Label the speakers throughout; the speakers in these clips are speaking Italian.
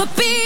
Speaker 1: wanna be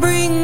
Speaker 2: bring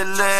Speaker 3: chillin'.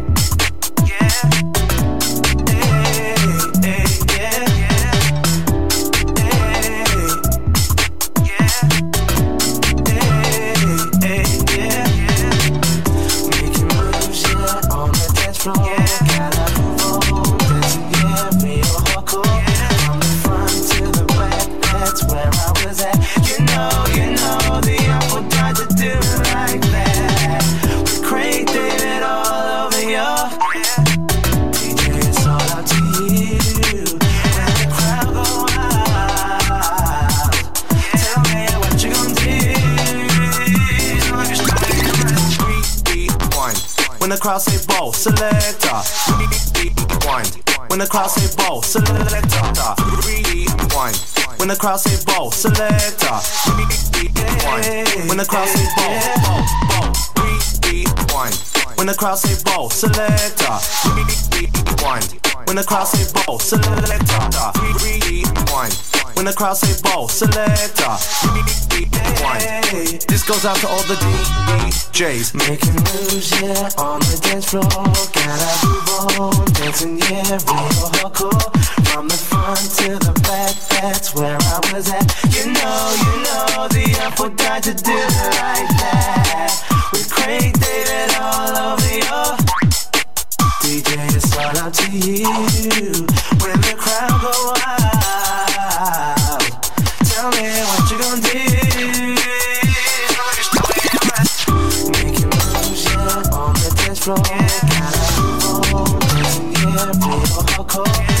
Speaker 4: Crowd say ball, selector. Rewind. When the crowd say ball, selector. Rewind. When the crowd say ball, selector. Rewind. When the crowd say ball, ball, ball. Rewind. When the crowd say ball, selector. Rewind. When the crowd say ball, selector. Rewind. When the crowd say ball, selector. This goes out to all the DJs.
Speaker 3: Making moves, yeah, on the dance floor. Gotta move on, dancing, yeah, real hardcore. From the front to the back, that's where I was at. You know, you know, the apple died to do it like that. With Craig David all over your DJ, it's all up to you. When the crowd go wild. Tell me what you gonna do. Making moves, yeah, on the dance floor. Gotta move on, yeah, real hardcore.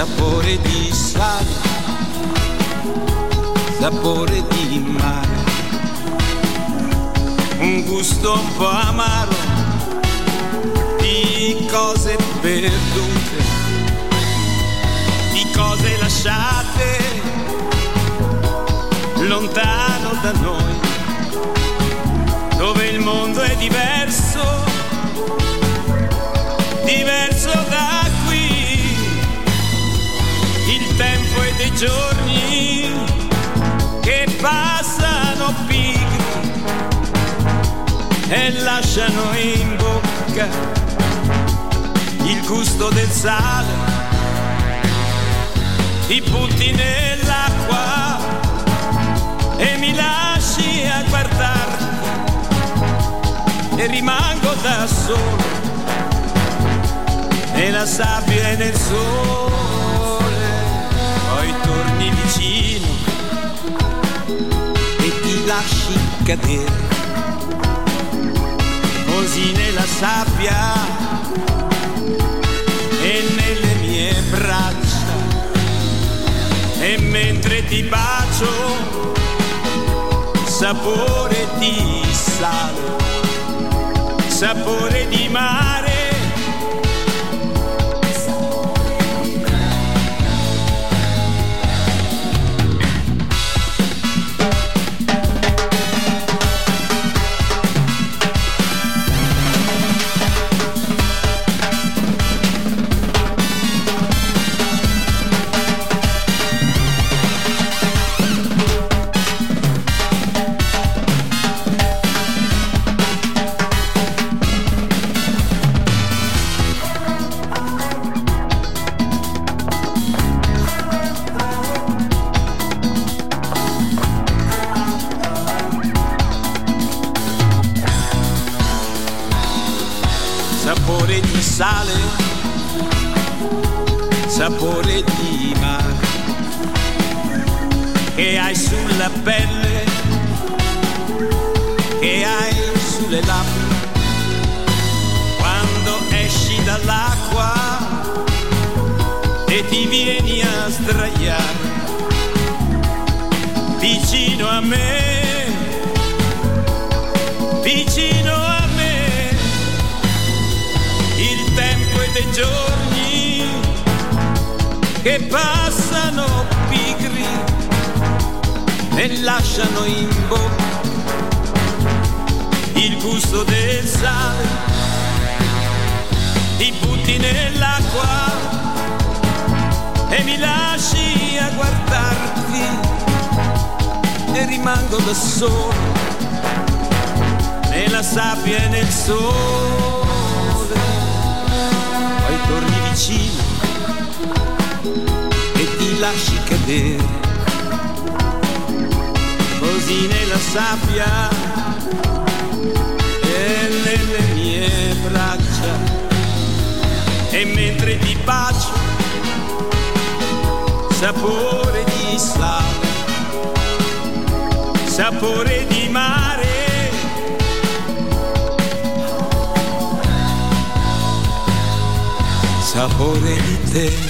Speaker 5: sapore di sale, sapore di mare, un gusto un po' amaro di cose perdute, di cose lasciate lontano da noi, dove il mondo è diverso, e lasciano in bocca il gusto del sale, ti butti nell'acqua e mi lasci a guardarti e rimango da solo nella sabbia e nel sole poi torni vicino e ti lasci cadere così nella sabbia e nelle mie braccia. E mentre ti bacio sapore di sale sapore di mare esci dall'acqua e ti vieni a sdraiare vicino a me, vicino a me, il tempo e dei giorni che passano pigri e lasciano in bocca il gusto del sale, butti nell'acqua e mi lasci a guardarti e rimango da solo nella sabbia e nel sole. Poi torni vicino e ti lasci cadere così nella sabbia E mentre ti bacio, sapore di sale sapore di mare. Sapore di te.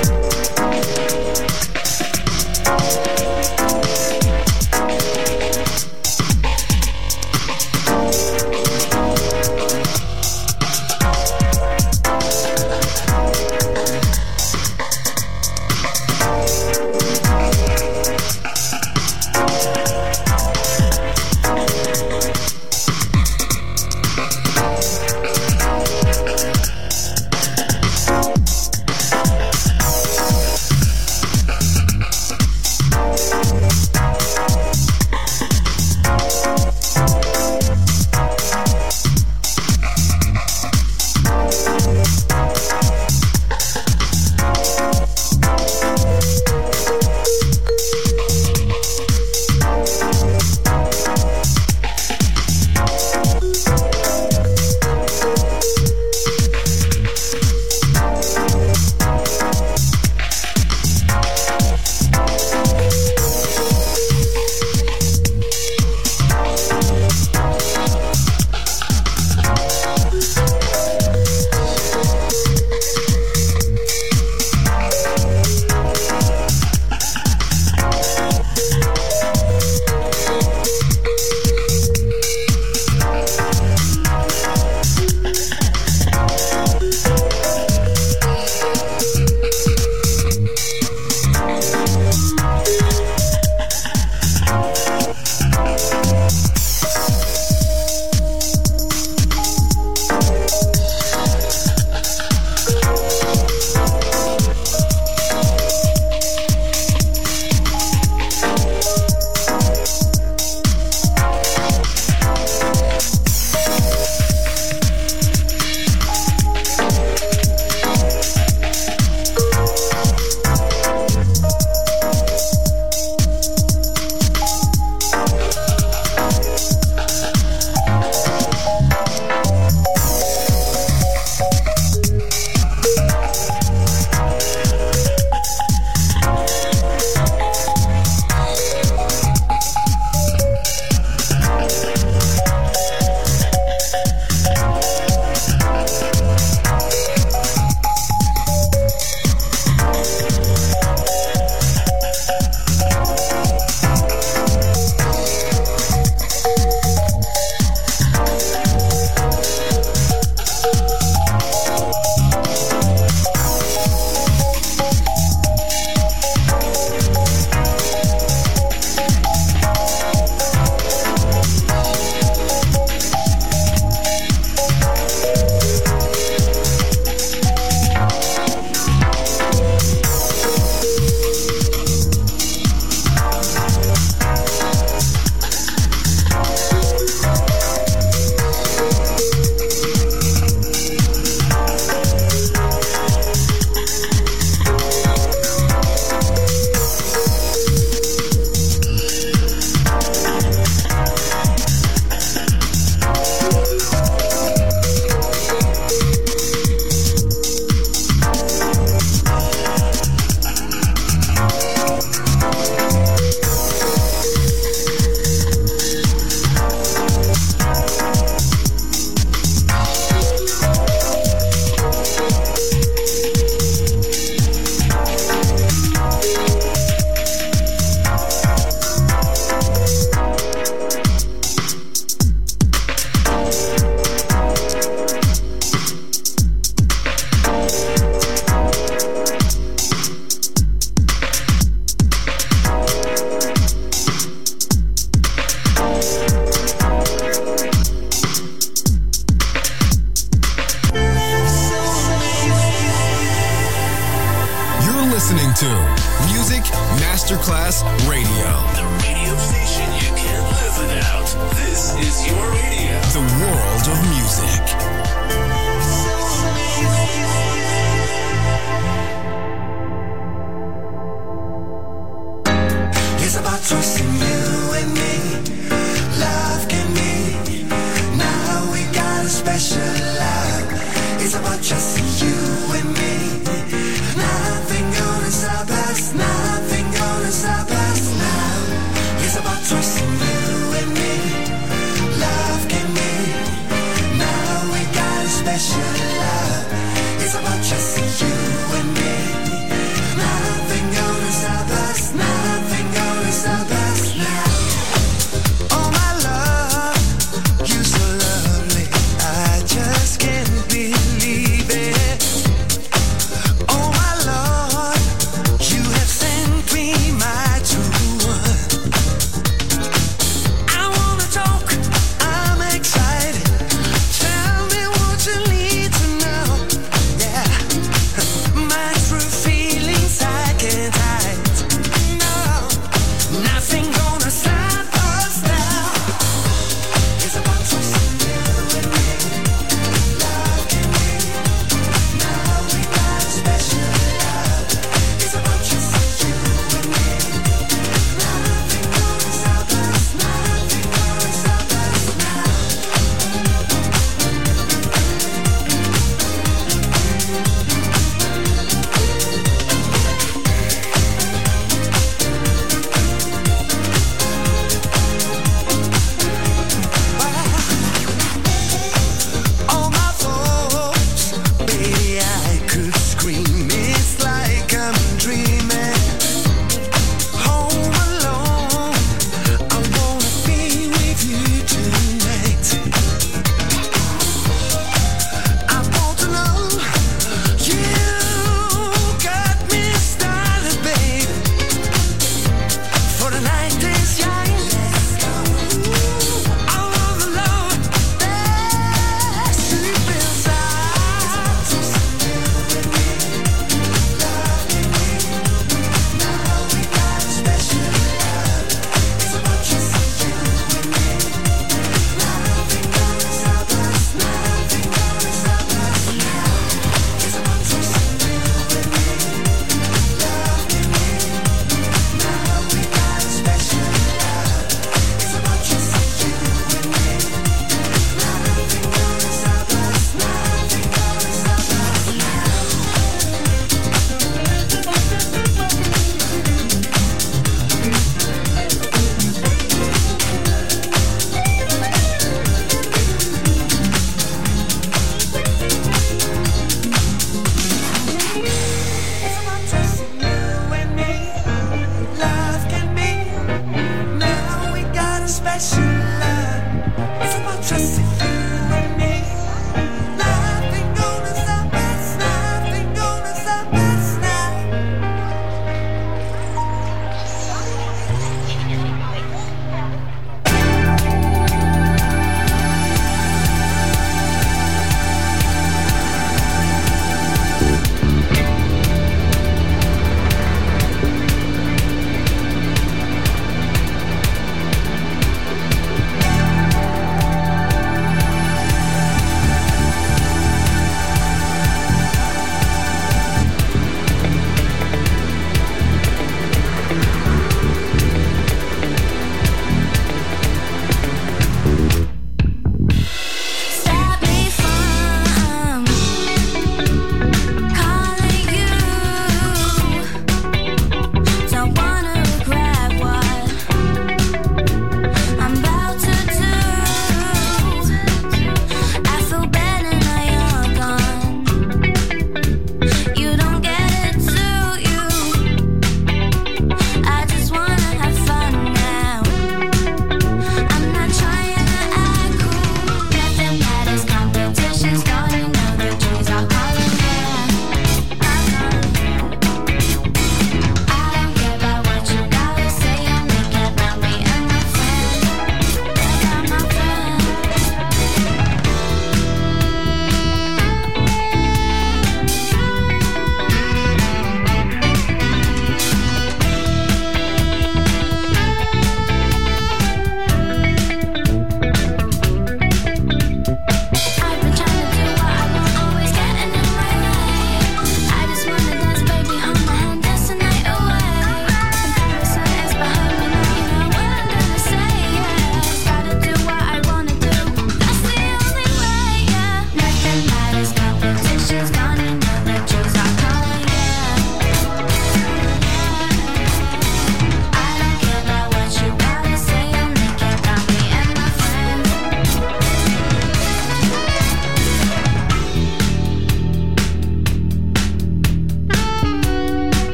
Speaker 6: The
Speaker 3: world of music.